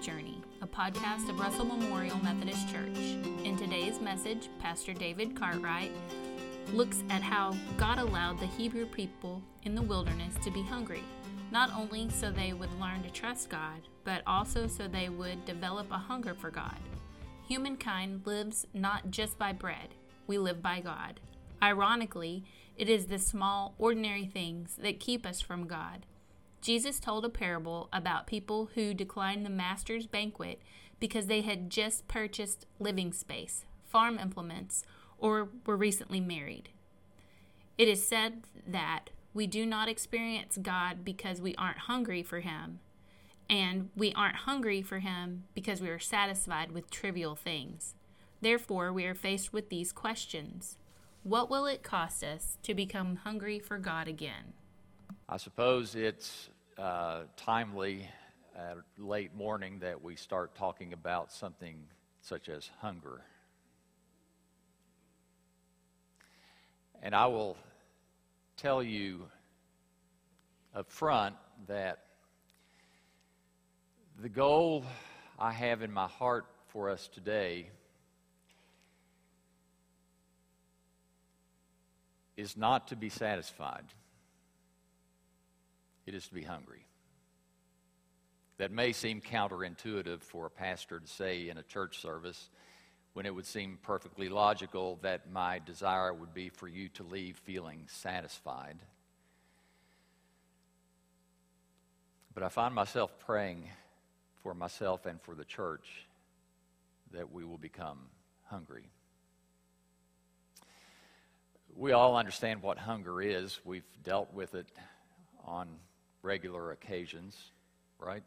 Journey, a podcast of Russell Memorial Methodist Church. In today's message, Pastor David Cartwright looks at how God allowed the Hebrew people in the wilderness to be hungry, not only so they would learn to trust God, but also so they would develop a hunger for God. Humankind lives not just by bread, we live by God. Ironically, it is the small, ordinary things that keep us from God. Jesus told a parable about people who declined the master's banquet because they had just purchased living space, farm implements, or were recently married. It is said that we do not experience God because we aren't hungry for Him, and we aren't hungry for Him because we are satisfied with trivial things. Therefore, we are faced with these questions What will it cost us to become hungry for God again? I suppose it's uh, timely at late morning that we start talking about something such as hunger. And I will tell you up front that the goal I have in my heart for us today is not to be satisfied it is to be hungry. That may seem counterintuitive for a pastor to say in a church service when it would seem perfectly logical that my desire would be for you to leave feeling satisfied. But I find myself praying for myself and for the church that we will become hungry. We all understand what hunger is. We've dealt with it on regular occasions, right?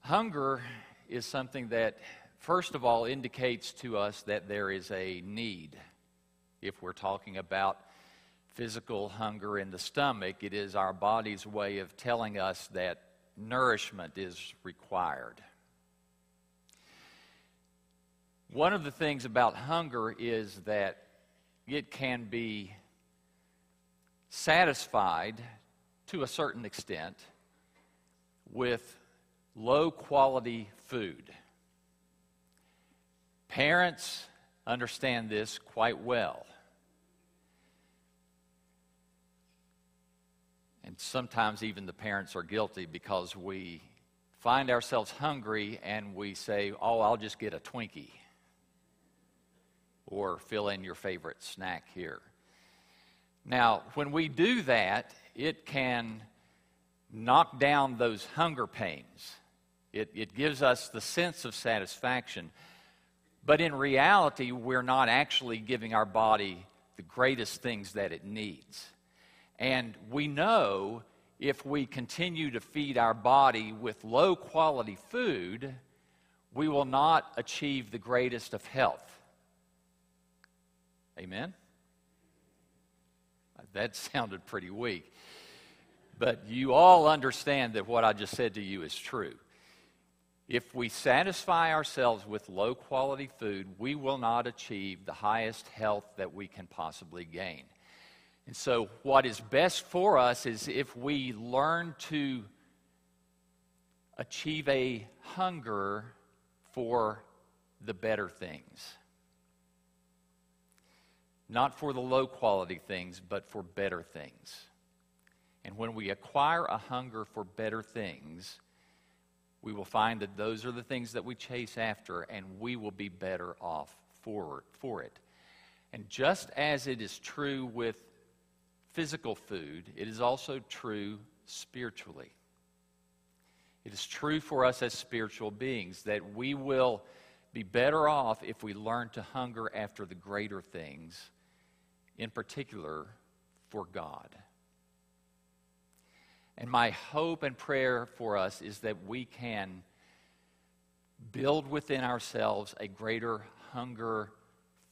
Hunger is something that, first of all, indicates to us that there is a need. If we're talking about physical hunger in the stomach, it is our body's way of telling us that nourishment is required. One of the things about hunger is that it can be satisfied to a certain extent with low quality food. Parents understand this quite well. And sometimes even the parents are guilty because we find ourselves hungry and we say, Oh, I'll just get a Twinkie. Or fill in your favorite snack here. Now, when we do that, it can knock down those hunger pains. It, it gives us the sense of satisfaction. But in reality, we're not actually giving our body the greatest things that it needs. And we know if we continue to feed our body with low quality food, we will not achieve the greatest of health. Amen? That sounded pretty weak. But you all understand that what I just said to you is true. If we satisfy ourselves with low quality food, we will not achieve the highest health that we can possibly gain. And so, what is best for us is if we learn to achieve a hunger for the better things. Not for the low quality things, but for better things. And when we acquire a hunger for better things, we will find that those are the things that we chase after, and we will be better off for, for it. And just as it is true with physical food, it is also true spiritually. It is true for us as spiritual beings that we will be better off if we learn to hunger after the greater things, in particular for God. And my hope and prayer for us is that we can build within ourselves a greater hunger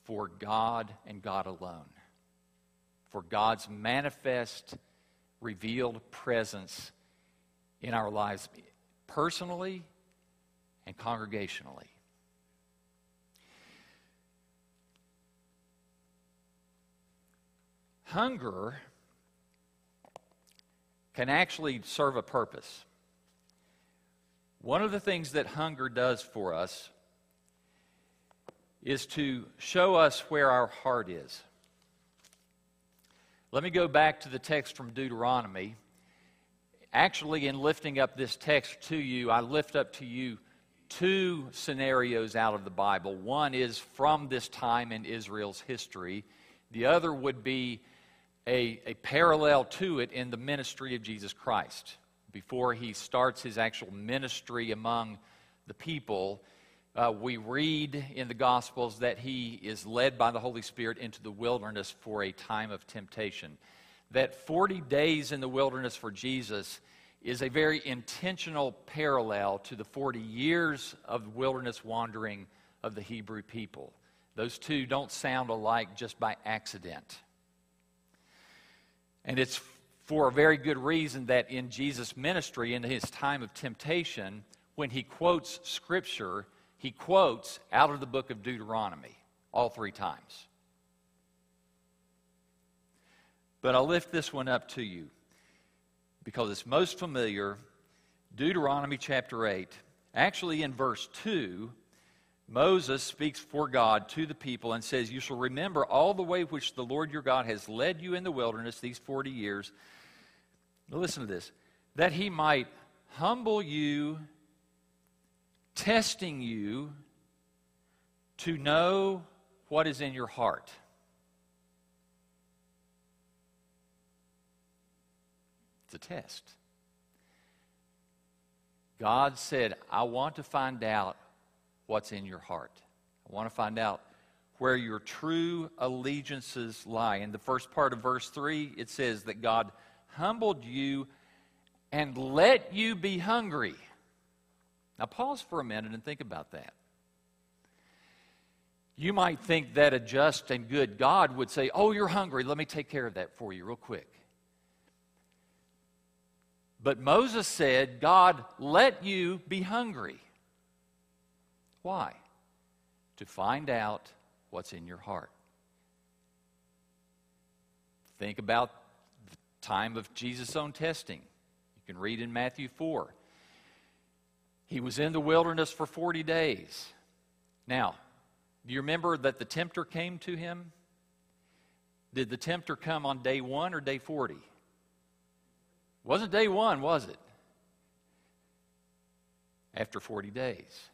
for God and God alone, for God's manifest, revealed presence in our lives, personally and congregationally. Hunger can actually serve a purpose. One of the things that hunger does for us is to show us where our heart is. Let me go back to the text from Deuteronomy. Actually, in lifting up this text to you, I lift up to you two scenarios out of the Bible. One is from this time in Israel's history, the other would be a, a parallel to it in the ministry of Jesus Christ. Before he starts his actual ministry among the people, uh, we read in the Gospels that he is led by the Holy Spirit into the wilderness for a time of temptation. That 40 days in the wilderness for Jesus is a very intentional parallel to the 40 years of wilderness wandering of the Hebrew people. Those two don't sound alike just by accident. And it's for a very good reason that in Jesus' ministry, in his time of temptation, when he quotes Scripture, he quotes out of the book of Deuteronomy all three times. But I'll lift this one up to you because it's most familiar. Deuteronomy chapter 8. Actually, in verse 2, Moses speaks for God to the people and says, You shall remember all the way which the Lord your God has led you in the wilderness these 40 years. Now listen to this that he might humble you, testing you to know what is in your heart. It's a test. God said, I want to find out what's in your heart. I want to find out where your true allegiances lie. In the first part of verse 3, it says that God humbled you and let you be hungry. Now, pause for a minute and think about that. You might think that a just and good God would say, Oh, you're hungry. Let me take care of that for you real quick. But Moses said, God, let you be hungry. Why? To find out what's in your heart. Think about the time of Jesus' own testing. You can read in Matthew 4. He was in the wilderness for 40 days. Now, do you remember that the tempter came to him? Did the tempter come on day one or day 40? Wasn't day one, was it? After 40 days.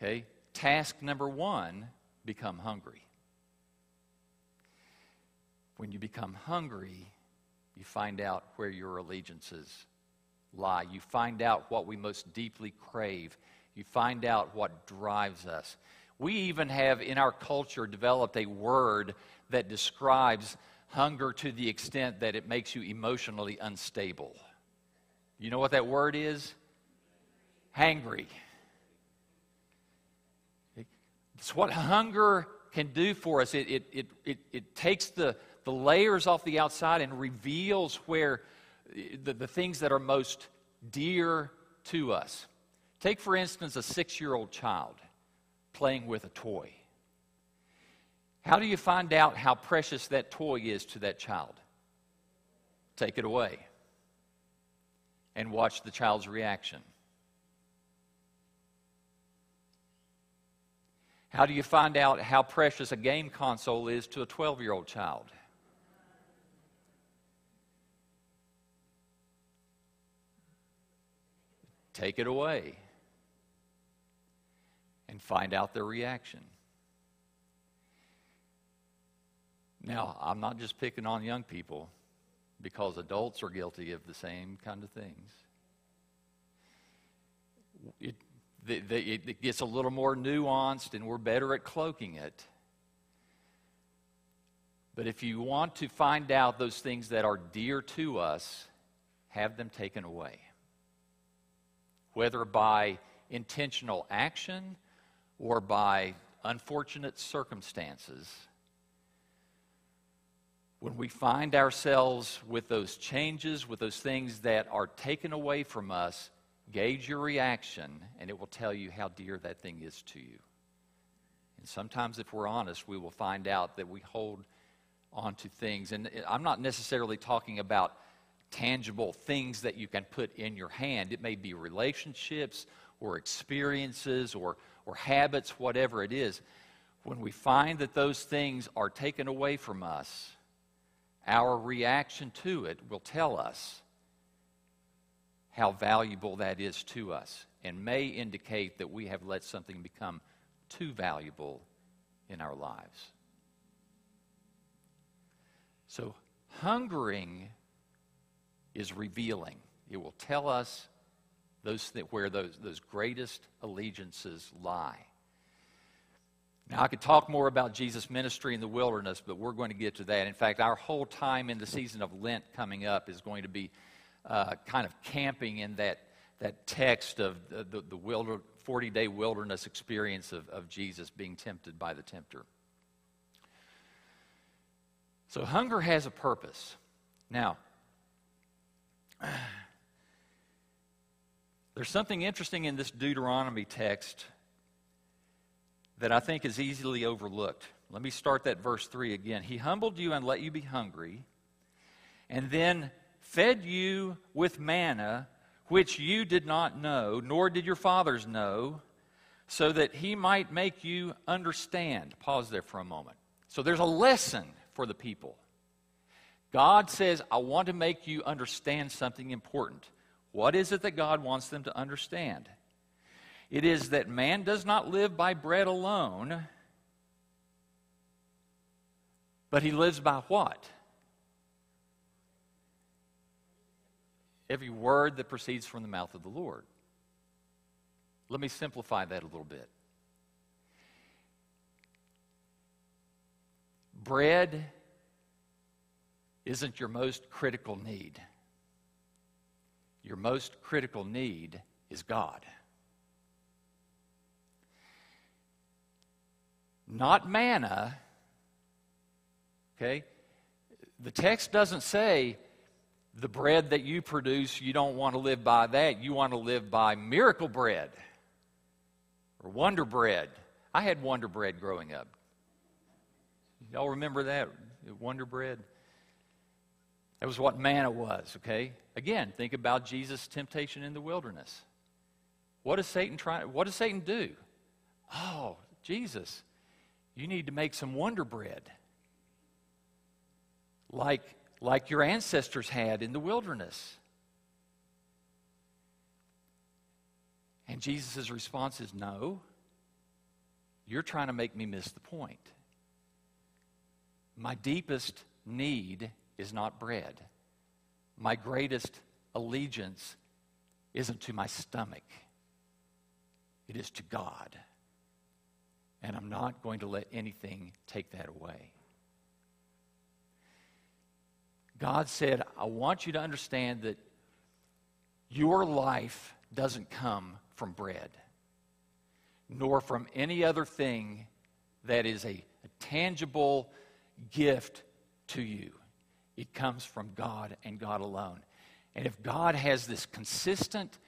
Okay? Task number one become hungry. When you become hungry, you find out where your allegiances lie. You find out what we most deeply crave. You find out what drives us. We even have in our culture developed a word that describes hunger to the extent that it makes you emotionally unstable. You know what that word is? Hangry. It's what hunger can do for us. It, it, it, it, it takes the, the layers off the outside and reveals where the, the things that are most dear to us. Take, for instance, a six year old child playing with a toy. How do you find out how precious that toy is to that child? Take it away and watch the child's reaction. How do you find out how precious a game console is to a 12 year old child? Take it away and find out their reaction. Now, I'm not just picking on young people because adults are guilty of the same kind of things. It, the, the, it gets a little more nuanced, and we're better at cloaking it. But if you want to find out those things that are dear to us, have them taken away. Whether by intentional action or by unfortunate circumstances, when we find ourselves with those changes, with those things that are taken away from us, gauge your reaction and it will tell you how dear that thing is to you. And sometimes, if we're honest, we will find out that we hold on to things. And I'm not necessarily talking about tangible things that you can put in your hand, it may be relationships or experiences or, or habits, whatever it is, when we find that those things are taken away from us, our reaction to it will tell us how valuable that is to us and may indicate that we have let something become too valuable in our lives. So, hungering is revealing. It will tell us those th- where those, those greatest allegiances lie. Now, I could talk more about Jesus' ministry in the wilderness, but we're going to get to that. In fact, our whole time in the season of Lent coming up is going to be uh, kind of camping in that, that text of the, the, the 40 day wilderness experience of, of Jesus being tempted by the tempter. So, hunger has a purpose. Now, there's something interesting in this Deuteronomy text that I think is easily overlooked. Let me start that verse 3 again. He humbled you and let you be hungry, and then fed you with manna, which you did not know, nor did your fathers know, so that he might make you understand. Pause there for a moment. So there's a lesson for the people. God says, I want to make you understand something important. What is it that God wants them to understand? It is that man does not live by bread alone, but he lives by what? Every word that proceeds from the mouth of the Lord. Let me simplify that a little bit. Bread isn't your most critical need. Your most critical need is God. not manna. Okay? The text doesn't say the bread that you produce, you don't want to live by that. You want to live by miracle bread or wonder bread. I had wonder bread growing up. Y'all remember that? Wonder bread? That was what manna was, okay? Again, think about Jesus' temptation in the wilderness. What does Satan try? What does Satan do? Oh, Jesus, you need to make some wonder bread like, like your ancestors had in the wilderness. And Jesus' response is no. You're trying to make me miss the point. My deepest need is not bread. My greatest allegiance isn't to my stomach, it is to God and I'm not going to let anything take that away. God said, I want you to understand that your life doesn't come from bread, nor from any other thing that is a, a tangible gift to you. It comes from God and God alone. And if God has this consistent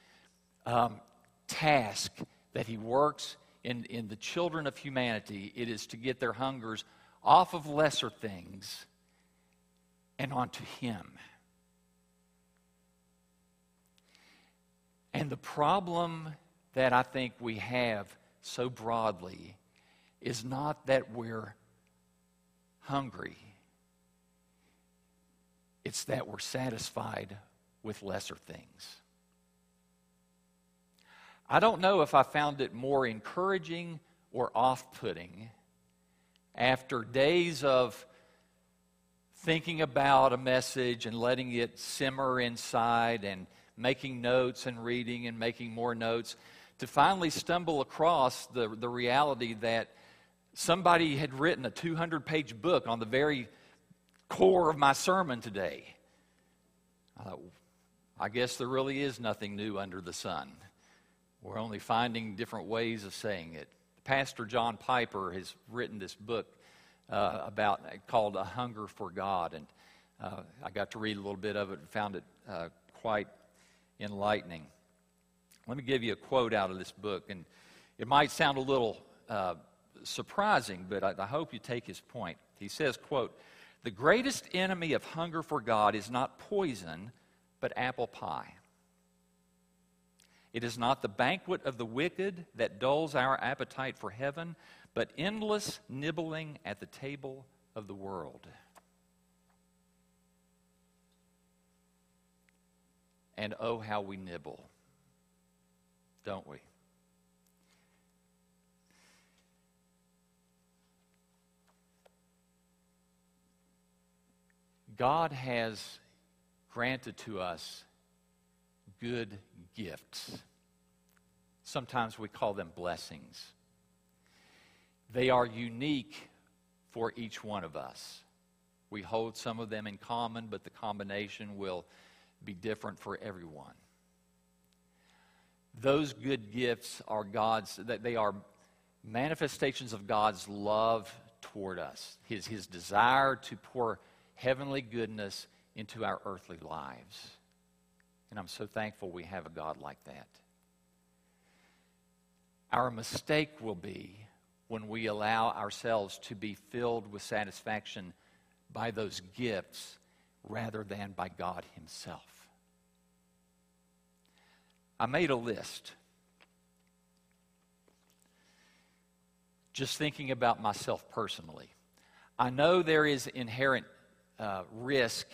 um, task that He works in, in the children of humanity, it is to get their hungers off of lesser things and onto Him. And the problem that I think we have so broadly is not that we're hungry, it's that we're satisfied with lesser things. I don't know if I found it more encouraging or off putting after days of thinking about a message and letting it simmer inside and making notes and reading and making more notes to finally stumble across the, the reality that somebody had written a 200 page book on the very core of my sermon today. Uh, I guess there really is nothing new under the sun. We're only finding different ways of saying it. Pastor John Piper has written this book uh, about called A Hunger for God, and uh, I got to read a little bit of it and found it uh, quite enlightening. Let me give you a quote out of this book, and it might sound a little uh, surprising, but I, I hope you take his point. He says, "quote The greatest enemy of hunger for God is not poison, but apple pie." It is not the banquet of the wicked that dulls our appetite for heaven, but endless nibbling at the table of the world. And oh, how we nibble, don't we? God has granted to us good gifts. Sometimes we call them blessings. They are unique for each one of us. We hold some of them in common, but the combination will be different for everyone. Those good gifts are God's, they are manifestations of God's love toward us, his, his desire to pour heavenly goodness into our earthly lives. And I'm so thankful we have a God like that. Our mistake will be when we allow ourselves to be filled with satisfaction by those gifts rather than by God Himself. I made a list. Just thinking about myself personally. I know there is inherent uh, risk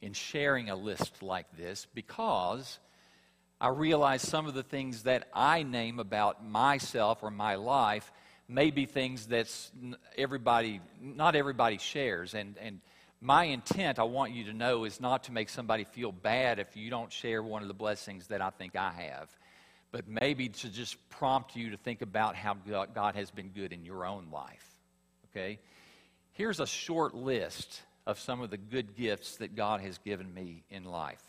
in sharing a list like this because I realize some of the things that I name about myself or my life may be things that everybody, not everybody shares. And, and my intent, I want you to know, is not to make somebody feel bad if you don't share one of the blessings that I think I have, but maybe to just prompt you to think about how God has been good in your own life. Okay? Here's a short list of some of the good gifts that God has given me in life.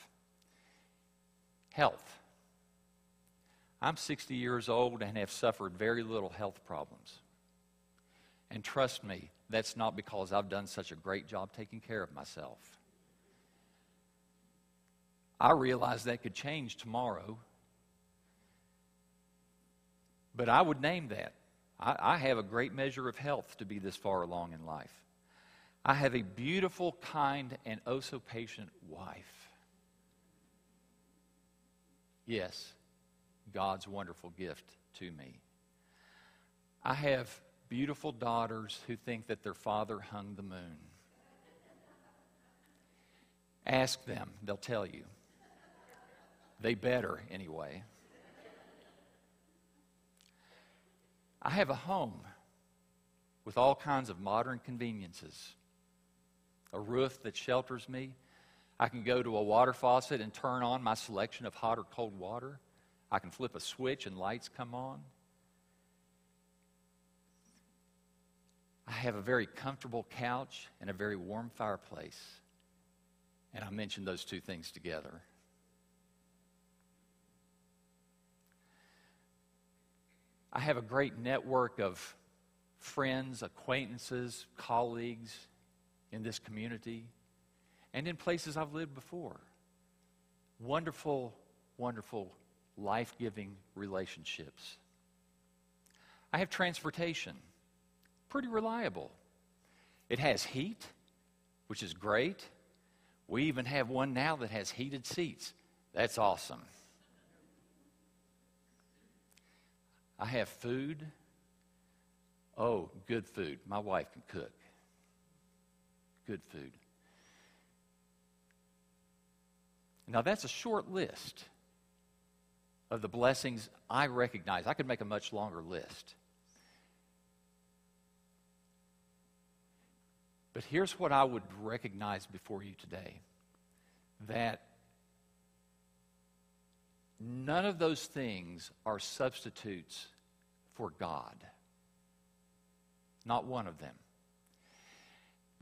Health. I'm 60 years old and have suffered very little health problems. And trust me, that's not because I've done such a great job taking care of myself. I realize that could change tomorrow, but I would name that. I, I have a great measure of health to be this far along in life. I have a beautiful, kind, and oh so patient wife. Yes, God's wonderful gift to me. I have beautiful daughters who think that their father hung the moon. Ask them, they'll tell you. They better, anyway. I have a home with all kinds of modern conveniences a roof that shelters me. I can go to a water faucet and turn on my selection of hot or cold water. I can flip a switch and lights come on. I have a very comfortable couch and a very warm fireplace. And I mentioned those two things together. I have a great network of friends, acquaintances, colleagues, in this community and in places I've lived before. Wonderful, wonderful, life giving relationships. I have transportation, pretty reliable. It has heat, which is great. We even have one now that has heated seats. That's awesome. I have food. Oh, good food. My wife can cook good food. Now, that's a short list of the blessings I recognize. I could make a much longer list. But here's what I would recognize before you today that none of those things are substitutes for God. Not one of them.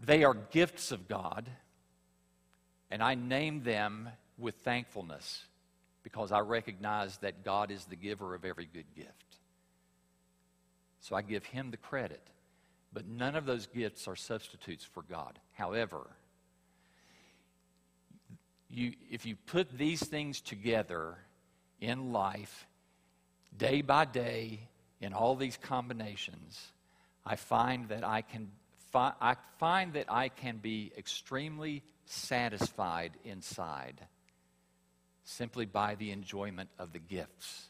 They are gifts of God, and I name them with thankfulness because I recognize that God is the giver of every good gift. So I give Him the credit. But none of those gifts are substitutes for God. However, you, if you put these things together in life, day by day, in all these combinations, I find that I can fi- I find that I can be extremely satisfied inside simply by the enjoyment of the gifts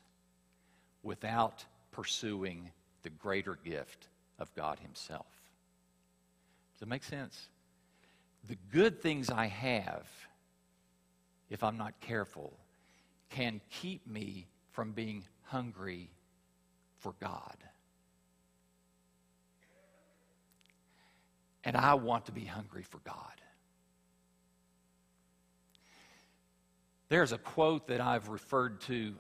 without pursuing the greater gift of God Himself. Does that make sense? The good things I have, if I'm not careful, can keep me from being hungry for God. And I want to be hungry for God. There's a quote that I've referred to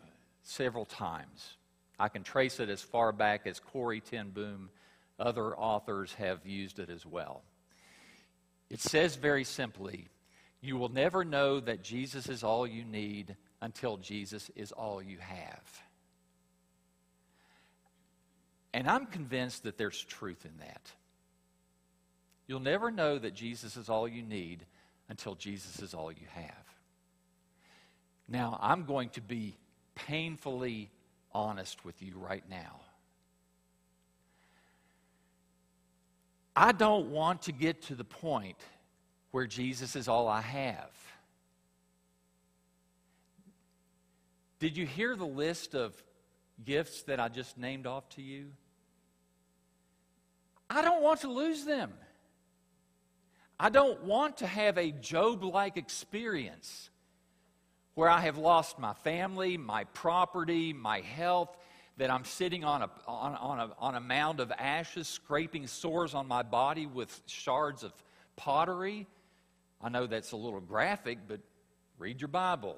several times. I can trace it as far back as Corrie ten Boom. Other authors have used it as well. It says very simply You will never know that Jesus is all you need until Jesus is all you have. And I'm convinced that there's truth in that. You'll never know that Jesus is all you need until Jesus is all you have. Now, I'm going to be painfully honest with you right now. I don't want to get to the point where Jesus is all I have. Did you hear the list of gifts that I just named off to you? I don't want to lose them. I don't want to have a Job like experience where I have lost my family, my property, my health, that I'm sitting on a, on, on, a, on a mound of ashes, scraping sores on my body with shards of pottery. I know that's a little graphic, but read your Bible.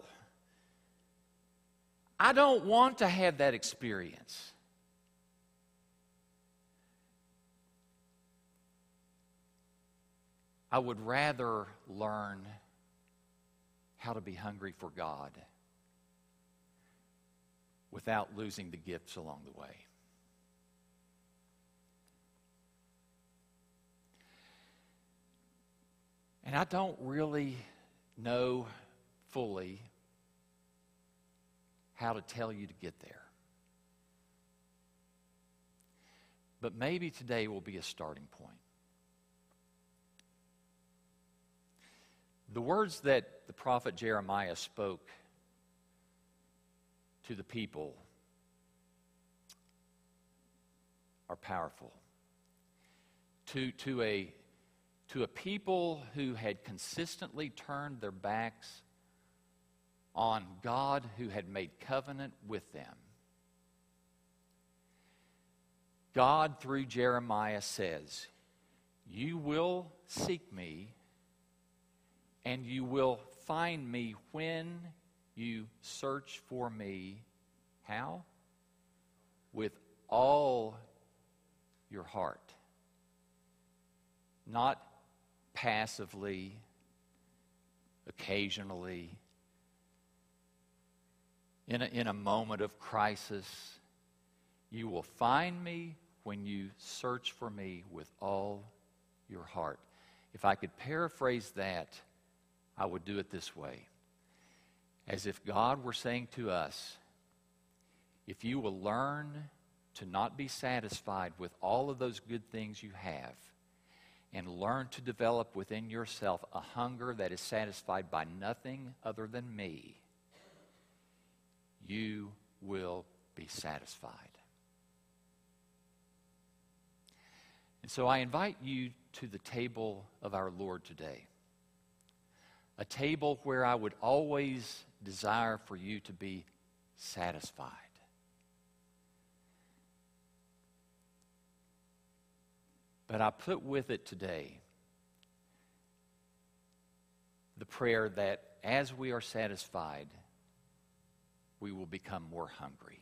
I don't want to have that experience. I would rather learn how to be hungry for God without losing the gifts along the way. And I don't really know fully how to tell you to get there. But maybe today will be a starting point. The words the prophet Jeremiah spoke to the people are powerful. To, to, a, to a people who had consistently turned their backs on God who had made covenant with them. God, through Jeremiah, says, You will seek me and you will find me when you search for me. How? With all your heart. Not passively, occasionally, in a, in a moment of crisis. You will find me when you search for me with all your heart. If I could paraphrase that, I would do it this way as if God were saying to us, if you will learn to not be satisfied with all of those good things you have, and learn to develop within yourself a hunger that is satisfied by nothing other than me, you will be satisfied. And so I invite you to the table of our Lord today a table where I would always desire for you to be satisfied. But I put with it today the prayer that as we are satisfied, we will become more hungry.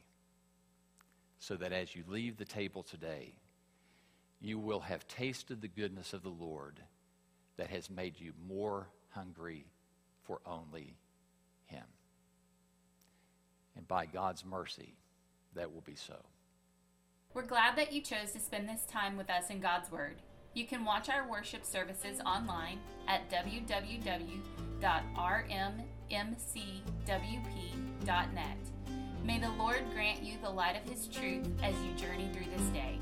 So that as you leave the table today, you will have tasted the goodness of the Lord that has made you more hungry for only Him. And by God's mercy, that will be so. We're glad that you chose to spend this time with us in God's Word. You can watch our worship services online at www.rmmcwp.net. May the Lord grant you the light of His truth as you journey through this day.